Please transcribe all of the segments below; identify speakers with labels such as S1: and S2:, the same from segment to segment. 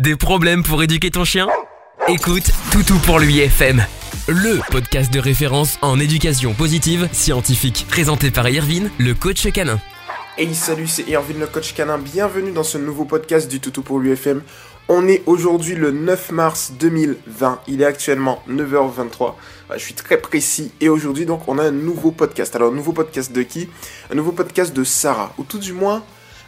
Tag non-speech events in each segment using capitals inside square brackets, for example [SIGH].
S1: Des problèmes pour éduquer ton chien? Écoute Toutou pour lui FM, le podcast de référence en éducation positive scientifique, présenté par Irvine, le coach canin.
S2: Hey salut, c'est Irvine le coach canin, bienvenue dans ce nouveau podcast du Toutou pour l'UFM. On est aujourd'hui le 9 mars 2020, il est actuellement 9h23, je suis très précis. Et aujourd'hui donc on a un nouveau podcast. Alors un nouveau podcast de qui? Un nouveau podcast de Sarah, ou tout du moins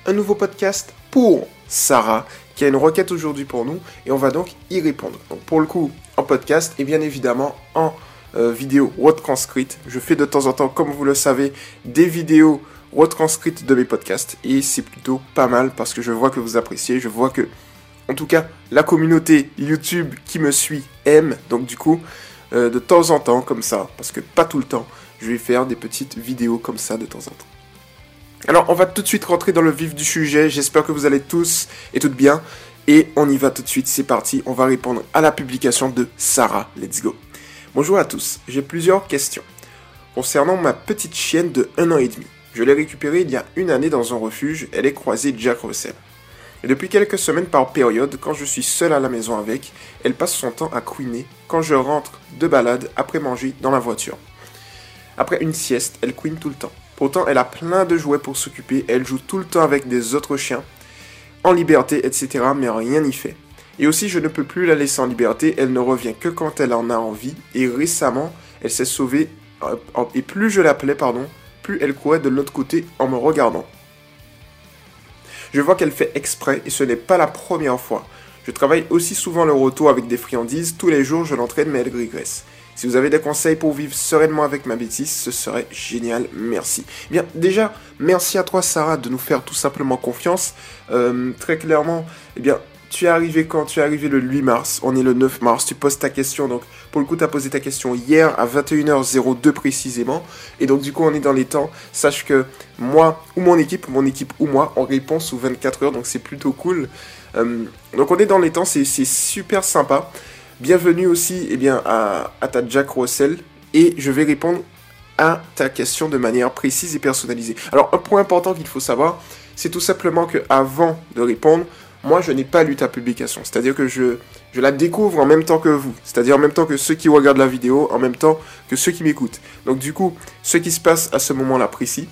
S2: un nouveau podcast pour Sarah qui a une requête aujourd'hui pour nous et on va donc y répondre. Donc pour le coup en podcast et bien évidemment en euh, vidéo retranscrite. Je fais de temps en temps, comme vous le savez, des vidéos retranscrites de mes podcasts et c'est plutôt pas mal parce que je vois que vous appréciez, je vois que en tout cas la communauté YouTube qui me suit aime. Donc du coup, euh, de temps en temps comme ça, parce que pas tout le temps, je vais faire des petites vidéos comme ça de temps en temps. Alors, on va tout de suite rentrer dans le vif du sujet. J'espère que vous allez tous et toutes bien. Et on y va tout de suite, c'est parti. On va répondre à la publication de Sarah. Let's go. Bonjour à tous. J'ai plusieurs questions. Concernant ma petite chienne de 1 an et demi. Je l'ai récupérée il y a une année dans un refuge. Elle est croisée Jack Russell. Et depuis quelques semaines par période, quand je suis seul à la maison avec, elle passe son temps à couiner quand je rentre de balade après manger dans la voiture. Après une sieste, elle couine tout le temps. Pourtant, elle a plein de jouets pour s'occuper, elle joue tout le temps avec des autres chiens, en liberté, etc. Mais rien n'y fait. Et aussi, je ne peux plus la laisser en liberté, elle ne revient que quand elle en a envie. Et récemment, elle s'est sauvée, euh, et plus je l'appelais, pardon, plus elle courait de l'autre côté en me regardant. Je vois qu'elle fait exprès, et ce n'est pas la première fois. Je travaille aussi souvent le retour avec des friandises, tous les jours je l'entraîne mais elle régresse. Si vous avez des conseils pour vivre sereinement avec ma bêtise, ce serait génial, merci. Bien, déjà, merci à toi Sarah de nous faire tout simplement confiance. Euh, très clairement, eh bien, tu es arrivé quand? Tu es arrivé le 8 mars, on est le 9 mars, tu poses ta question, donc pour le coup tu as posé ta question hier à 21h02 précisément, et donc du coup on est dans les temps, sache que moi ou mon équipe, mon équipe ou moi, on répond sous 24 heures, donc c'est plutôt cool. Euh, donc on est dans les temps, c'est super sympa. Bienvenue aussi eh bien, à, ta Jack Russell et je vais répondre à ta question de manière précise et personnalisée. Alors un point important qu'il faut savoir, c'est tout simplement que avant de répondre, moi je n'ai pas lu ta publication. C'est-à-dire que je, je la découvre en même temps que vous. C'est-à-dire en même temps que ceux qui regardent la vidéo, en même temps que ceux qui m'écoutent. Donc du coup, ce qui se passe à ce moment-là précis,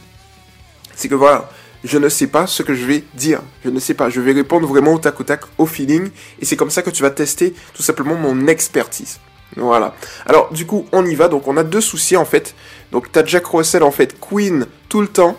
S2: c'est que voilà, je ne sais pas ce que je vais dire. Je ne sais pas. Je vais répondre vraiment au tac au tac, au feeling. Et c'est comme ça que tu vas tester tout simplement mon expertise. Voilà. Alors, du coup, on y va. Donc, on a deux soucis en fait. Donc, as Jack Russell en fait Queen tout le temps.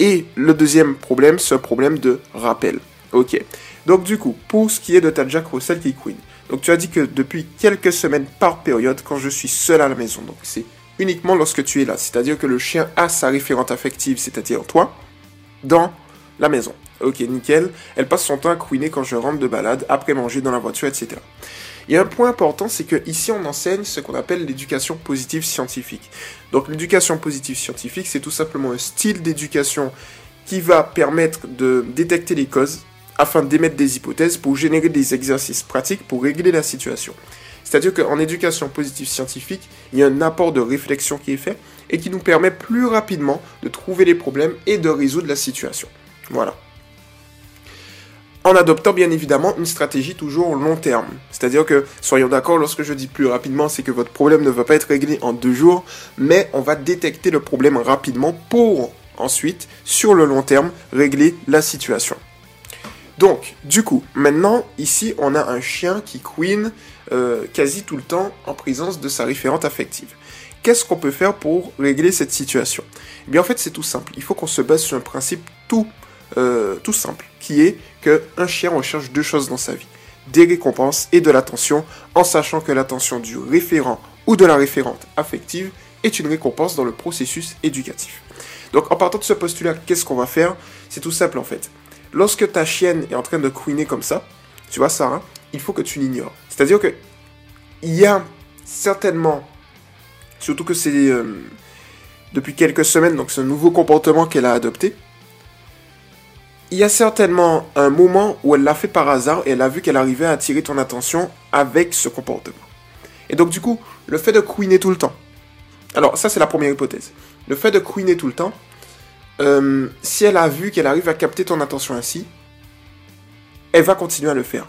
S2: Et le deuxième problème, c'est un problème de rappel. Ok. Donc, du coup, pour ce qui est de ta Jack Russell qui Queen. Donc, tu as dit que depuis quelques semaines par période, quand je suis seul à la maison. Donc, c'est uniquement lorsque tu es là. C'est-à-dire que le chien a sa référente affective, c'est-à-dire toi dans la maison. Ok, nickel. Elle passe son temps à couiner quand je rentre de balade, après manger dans la voiture, etc. A un point important, c'est que ici on enseigne ce qu'on appelle l'éducation positive scientifique. Donc l'éducation positive scientifique, c'est tout simplement un style d'éducation qui va permettre de détecter les causes afin d'émettre des hypothèses pour générer des exercices pratiques pour régler la situation. C'est-à-dire qu'en éducation positive scientifique, il y a un apport de réflexion qui est fait et qui nous permet plus rapidement de trouver les problèmes et de résoudre la situation. Voilà. En adoptant bien évidemment une stratégie toujours long terme. C'est-à-dire que, soyons d'accord, lorsque je dis plus rapidement, c'est que votre problème ne va pas être réglé en deux jours, mais on va détecter le problème rapidement pour ensuite, sur le long terme, régler la situation. Donc, du coup, maintenant, ici, on a un chien qui queen euh, quasi tout le temps en présence de sa référente affective. Qu'est-ce qu'on peut faire pour régler cette situation? Eh bien, en fait, c'est tout simple. Il faut qu'on se base sur un principe tout, euh, simple, qui est qu'un chien recherche deux choses dans sa vie des récompenses et de l'attention, en sachant que l'attention du référent ou de la référente affective est une récompense dans le processus éducatif. Donc, en partant de ce postulat, qu'est-ce qu'on va faire? C'est tout simple en fait. Lorsque ta chienne est en train de couiner comme ça, tu vois, Sarah, il faut que tu l'ignores. C'est-à-dire que il y a certainement, surtout que c'est euh, depuis quelques semaines, donc un nouveau comportement qu'elle a adopté. Il y a certainement un moment où elle l'a fait par hasard et elle a vu qu'elle arrivait à attirer ton attention avec ce comportement. Et donc du coup, le fait de couiner tout le temps. Alors ça c'est la première hypothèse. Le fait de couiner tout le temps, euh, si elle a vu qu'elle arrive à capter ton attention ainsi, elle va continuer à le faire.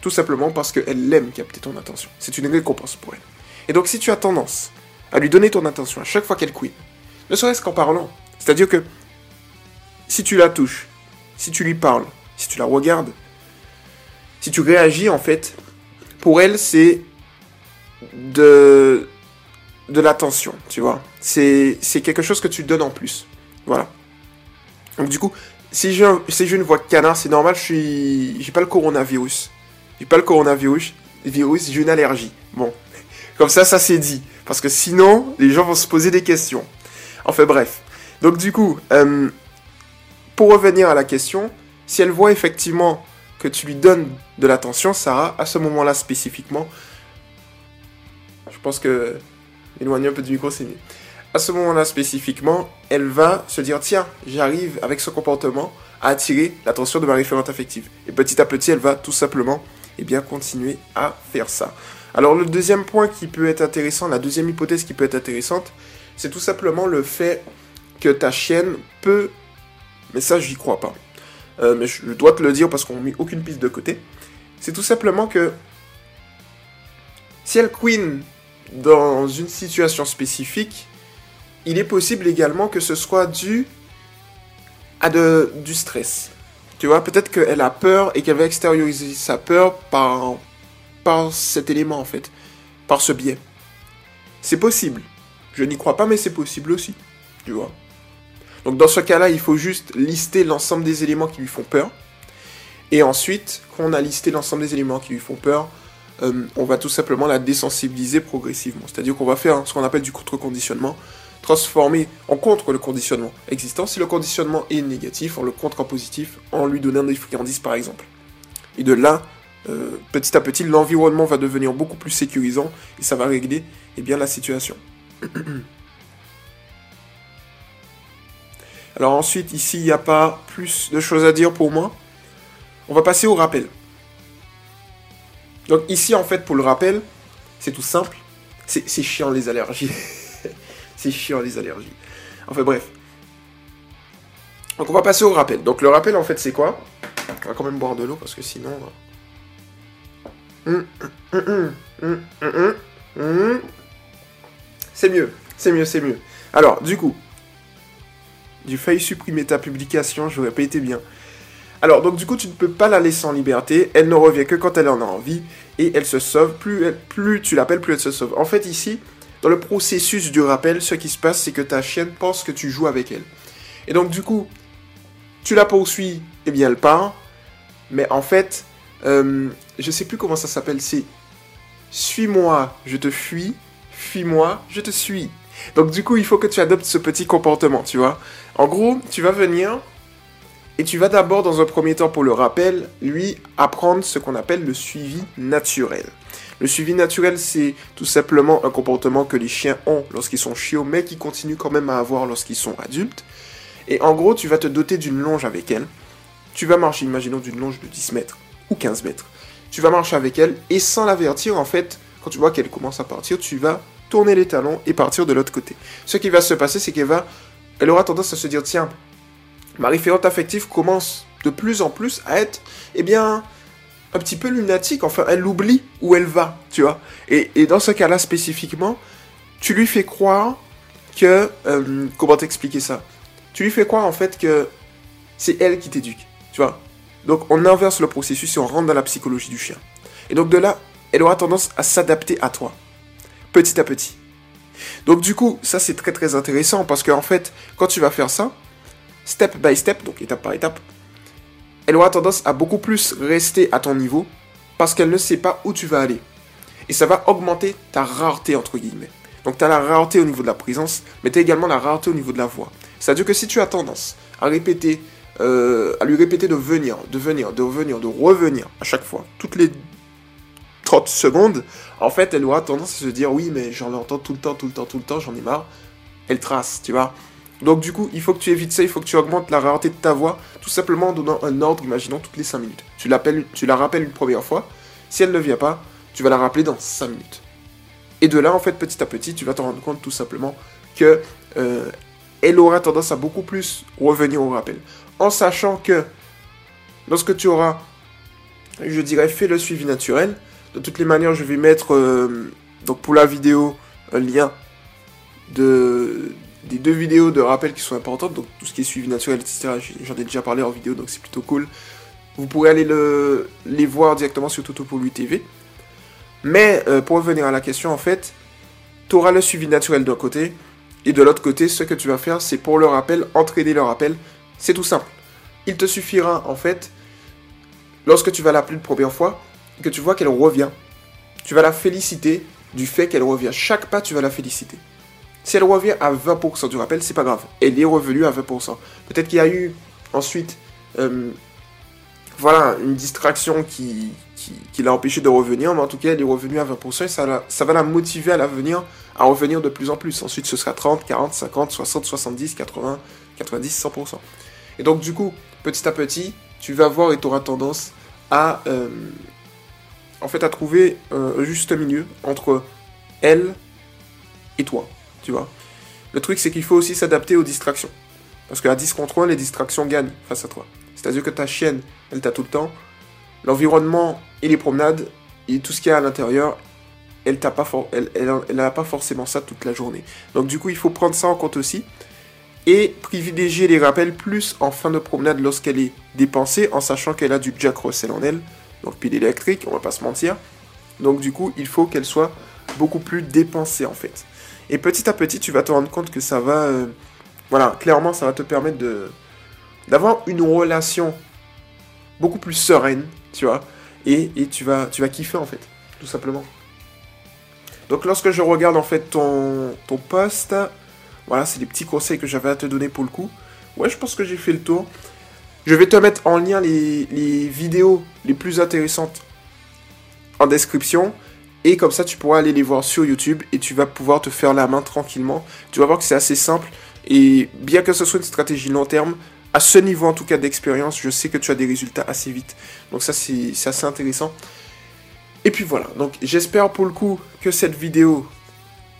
S2: Tout simplement parce qu'elle aime capter ton attention. C'est une récompense pour elle. Et donc si tu as tendance à lui donner ton attention à chaque fois qu'elle queen, ne serait-ce qu'en parlant, c'est-à-dire que si tu la touches, si tu lui parles, si tu la regardes, si tu réagis en fait, pour elle c'est de de l'attention, tu vois. C'est quelque chose que tu donnes en plus. Voilà. Donc du coup, si j'ai si une voix de canard, c'est normal, je suis j'ai pas le coronavirus. J'ai pas le coronavirus, virus, j'ai une allergie. Bon. Comme ça ça c'est dit parce que sinon les gens vont se poser des questions. Enfin bref. Donc du coup, euh, pour revenir à la question, si elle voit effectivement que tu lui donnes de l'attention, Sarah, à ce moment-là spécifiquement, je pense que éloigner un peu du micro, c'est mieux. À ce moment-là spécifiquement, elle va se dire tiens, j'arrive avec ce comportement à attirer l'attention de ma référente affective. Et petit à petit, elle va tout simplement eh bien, continuer à faire ça. Alors le deuxième point qui peut être intéressant, la deuxième hypothèse qui peut être intéressante, c'est tout simplement le fait que ta chienne peut... Mais ça, j'y crois pas. Euh, mais je dois te le dire parce qu'on met aucune piste de côté. C'est tout simplement que si elle queen dans une situation spécifique, il est possible également que ce soit dû à du stress. Tu vois, peut-être qu'elle a peur et qu'elle va extérioriser sa peur par, par cet élément en fait, par ce biais. C'est possible. Je n'y crois pas, mais c'est possible aussi. Tu vois. Donc dans ce cas-là, il faut juste lister l'ensemble des éléments qui lui font peur. Et ensuite, quand on a listé l'ensemble des éléments qui lui font peur, euh, on va tout simplement la désensibiliser progressivement. C'est-à-dire qu'on va faire ce qu'on appelle du contre-conditionnement, transformer en contre le conditionnement existant. Si le conditionnement est négatif, on le contre en positif en lui donnant des friandises par exemple. Et de là, euh, petit à petit, l'environnement va devenir beaucoup plus sécurisant et ça va régler eh bien, la situation. [CLEARS THROAT] Alors ensuite, ici, il n'y a pas plus de choses à dire pour moi. On va passer au rappel. Donc ici, en fait, pour le rappel, c'est tout simple. C'est chiant les allergies. [LAUGHS] c'est chiant les allergies. Enfin bref. Donc on va passer au rappel. Donc le rappel, en fait, c'est quoi? On va quand même boire de l'eau parce que sinon... C'est mieux, c'est mieux, c'est mieux. Alors, du coup, du failli supprimer ta publication, j'aurais pas été bien. Alors, donc du coup, tu ne peux pas la laisser en liberté. Elle ne revient que quand elle en a envie. Et elle se sauve. Plus, plus tu l'appelles, plus elle se sauve. En fait, ici, dans le processus du rappel, ce qui se passe, c'est que ta chienne pense que tu joues avec elle. Et donc, du coup, tu la poursuis, et eh bien, elle part. Mais en fait, euh, je sais plus comment ça s'appelle. C'est suis-moi, je te fuis. Fuis-moi, je te suis. Donc, du coup, il faut que tu adoptes ce petit comportement, tu vois. En gros, tu vas venir et tu vas d'abord, dans un premier temps, pour le rappel, lui apprendre ce qu'on appelle le suivi naturel. Le suivi naturel, c'est tout simplement un comportement que les chiens ont lorsqu'ils sont chiots, mais qui continuent quand même à avoir lorsqu'ils sont adultes. Et en gros, tu vas te doter d'une longe avec elle. Tu vas marcher, imaginons, d'une longe de 10 mètres ou 15 mètres. Tu vas marcher avec elle et sans l'avertir, en fait, quand tu vois qu'elle commence à partir, tu vas tourner les talons et partir de l'autre côté. Ce qui va se passer, c'est qu'elle va, elle aura tendance à se dire, tiens, ma référente affective commence de plus en plus à être, eh bien, un petit peu lunatique. Enfin, elle oublie où elle va, tu vois. Et, dans ce cas-là spécifiquement, tu lui fais croire que... Euh, comment t'expliquer ça? Tu lui fais croire en fait que c'est elle qui t'éduque, tu vois. Donc on inverse le processus et on rentre dans la psychologie du chien. Et donc de là, elle aura tendance à s'adapter à toi, petit à petit. Donc du coup, ça c'est très très intéressant parce qu'en fait, quand tu vas faire ça, step by step, donc étape par étape, elle aura tendance à beaucoup plus rester à ton niveau parce qu'elle ne sait pas où tu vas aller. Et ça va augmenter ta rareté, entre guillemets. Donc tu as la rareté au niveau de la présence, mais tu as également la rareté au niveau de la voix. C'est-à-dire que si tu as tendance à répéter, euh, à lui répéter de venir, de venir, de revenir, de revenir à chaque fois, toutes les 30 secondes, en fait, elle aura tendance à se dire oui, mais j'en entends tout le temps, tout le temps, tout le temps, j'en ai marre. Elle trace, tu vois. Donc du coup, il faut que tu évites ça, il faut que tu augmentes la rareté de ta voix, tout simplement en donnant un ordre, imaginons, toutes les 5 minutes. Tu, tu la rappelles une première fois, si elle ne vient pas, tu vas la rappeler dans 5 minutes. Et de là, en fait, petit à petit, tu vas te rendre compte tout simplement que euh, elle aura tendance à beaucoup plus revenir au rappel. En sachant que lorsque tu auras je dirais fais le suivi naturel. De toutes les manières, je vais mettre euh, donc pour la vidéo un lien de, des deux vidéos de rappel qui sont importantes, donc tout ce qui est suivi naturel, etc. J'en ai déjà parlé en vidéo, donc c'est plutôt cool. Vous pourrez aller le, les voir directement sur Toto pour lui TV. Mais euh, pour revenir à la question, en fait, tu auras le suivi naturel d'un côté, et de l'autre côté, ce que tu vas faire, c'est pour le rappel, entraîner le rappel. C'est tout simple. Il te suffira, en fait, lorsque tu vas l'appeler une première fois, que tu vois qu'elle revient, tu vas la féliciter du fait qu'elle revient. Chaque pas, tu vas la féliciter. Si elle revient à 20% du rappel, c'est pas grave. Elle est revenue à 20%. Peut-être qu'il y a eu ensuite euh, voilà, une distraction qui, l'a empêché de revenir, mais en tout cas, elle est revenue à 20% et ça, ça va la motiver à l'avenir à revenir de plus en plus. Ensuite, ce sera 30, 40, 50, 60, 70, 80, 90, 100%. Et donc, du coup, petit à petit, tu vas voir et tu auras tendance à, euh, en fait, à trouver un juste milieu entre elle et toi, tu vois. Le truc, c'est qu'il faut aussi s'adapter aux distractions. Parce qu'à 10 contre 1, les distractions gagnent face à toi. C'est-à-dire que ta chienne, elle t'a tout le temps. L'environnement et les promenades et tout ce qu'il y a à l'intérieur, elle n'a pas, elle, pas forcément ça toute la journée. Donc du coup, il faut prendre ça en compte aussi. Et privilégier les rappels plus en fin de promenade lorsqu'elle est dépensée, en sachant qu'elle a du Jack Russell en elle, donc pile électrique, on va pas se mentir. Donc du coup, il faut qu'elle soit beaucoup plus dépensée en fait. Et petit à petit, tu vas te rendre compte que ça va... Euh, voilà, clairement, ça va te permettre d'avoir une relation beaucoup plus sereine, tu vois, et, tu, vas, tu vas kiffer en fait, tout simplement. Donc lorsque je regarde en fait ton, ton post, voilà, c'est des petits conseils que j'avais à te donner pour le coup. Ouais, je pense que j'ai fait le tour. Je vais te mettre en lien les, vidéos les plus intéressantes en description. Et comme ça, tu pourras aller les voir sur YouTube et tu vas pouvoir te faire la main tranquillement. Tu vas voir que c'est assez simple. Et bien que ce soit une stratégie long terme, à ce niveau en tout cas d'expérience, je sais que tu as des résultats assez vite. Donc ça c'est assez intéressant. Et puis voilà, donc j'espère pour le coup que cette vidéo,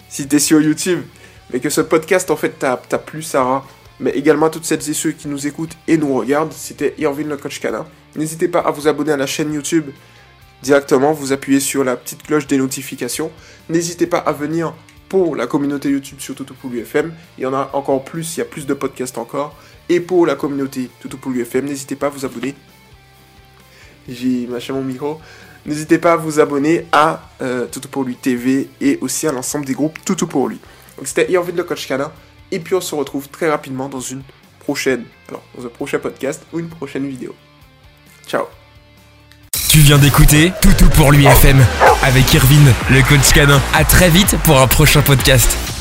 S2: si tu es sur YouTube, mais que ce podcast en fait t'a plu Sarah, mais également à toutes celles et ceux qui nous écoutent et nous regardent, c'était Irvin le coach canin. N'hésitez pas à vous abonner à la chaîne YouTube directement, vous appuyez sur la petite cloche des notifications. N'hésitez pas à venir pour la communauté YouTube sur Toto pour l'UFM. Il y en a encore plus, il y a plus de podcasts encore. Et pour la communauté Toto pour l'UFM, n'hésitez pas à vous abonner. J'ai mâché mon micro. N'hésitez pas à vous abonner à euh, pour lui TV et aussi à l'ensemble des groupes Toto pour lui. Donc c'était Irvin le coach canin. Et puis on se retrouve très rapidement dans une prochaine, alors dans un prochain podcast ou une prochaine vidéo. Ciao.
S1: Tu viens d'écouter Toutou pour l'UFM avec Irvine, le coach canin. À très vite pour un prochain podcast.